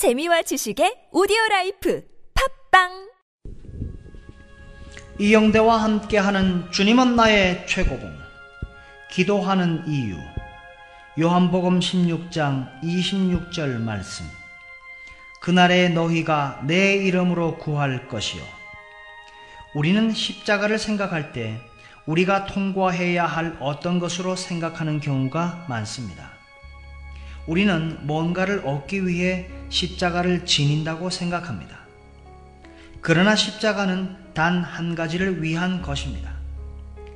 재미와 지식의 오디오 라이프 팟빵! 이영대와 함께하는 주님은 나의 최고봉. 기도하는 이유. 요한복음 16장 26절 말씀. 그날에 너희가 내 이름으로 구할 것이요. 우리는 십자가를 생각할 때 우리가 통과해야 할 어떤 것으로 생각하는 경우가 많습니다. 우리는 뭔가를 얻기 위해 십자가를 지닌다고 생각합니다. 그러나 십자가는 단 한 가지를 위한 것입니다.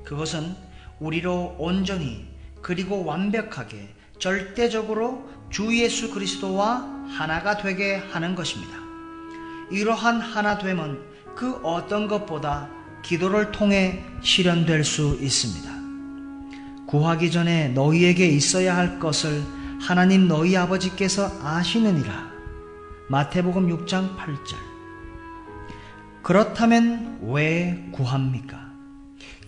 그것은 우리로 온전히 그리고 완벽하게 절대적으로 주 예수 그리스도와 하나가 되게 하는 것입니다. 이러한 하나됨은 그 어떤 것보다 기도를 통해 실현될 수 있습니다. 구하기 전에 너희에게 있어야 할 것을 하나님 너희 아버지께서 아시느니라. 마태복음 6장 8절. 그렇다면 왜 구합니까?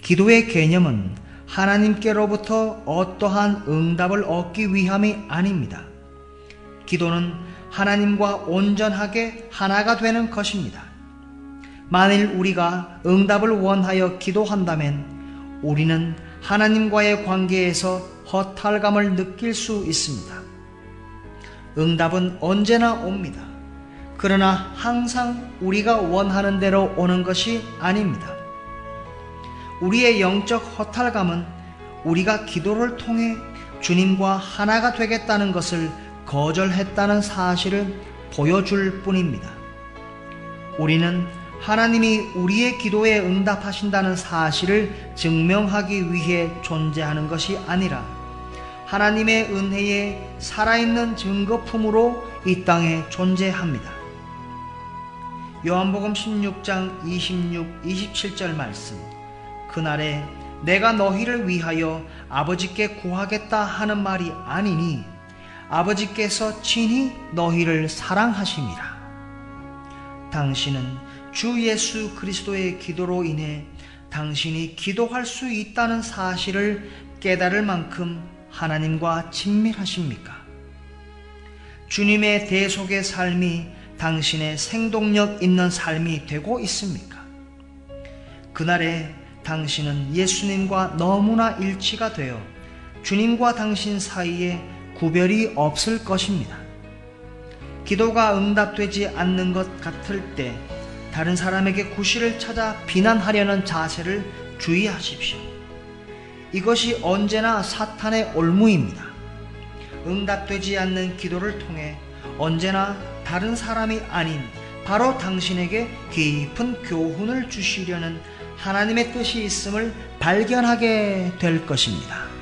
기도의 개념은 하나님께로부터 어떠한 응답을 얻기 위함이 아닙니다. 기도는 하나님과 온전하게 하나가 되는 것입니다. 만일 우리가 응답을 원하여 기도한다면 우리는 하나님과의 관계에서 허탈감을 느낄 수 있습니다. 응답은 언제나 옵니다. 그러나 항상 우리가 원하는 대로 오는 것이 아닙니다. 우리의 영적 허탈감은 우리가 기도를 통해 주님과 하나가 되겠다는 것을 거절했다는 사실을 보여줄 뿐입니다. 우리는 하나님이 우리의 기도에 응답하신다는 사실을 증명하기 위해 존재하는 것이 아니라 하나님의 은혜에 살아있는 증거품으로 이 땅에 존재합니다. 요한복음 16장 26, 27절 말씀. 그날에 내가 너희를 위하여 아버지께 구하겠다 하는 말이 아니니 아버지께서 친히 너희를 사랑하심이라. 당신은 주 예수 그리스도의 기도로 인해 당신이 기도할 수 있다는 사실을 깨달을 만큼 하나님과 친밀하십니까? 주님의 대속의 삶이 당신의 생동력 있는 삶이 되고 있습니까? 그날에 당신은 예수님과 너무나 일치가 되어 주님과 당신 사이에 구별이 없을 것입니다. 기도가 응답되지 않는 것 같을 때 다른 사람에게 구실을 찾아 비난하려는 자세를 주의하십시오. 이것이 언제나 사탄의 올무입니다. 응답되지 않는 기도를 통해 언제나 다른 사람이 아닌 바로 당신에게 깊은 교훈을 주시려는 하나님의 뜻이 있음을 발견하게 될 것입니다.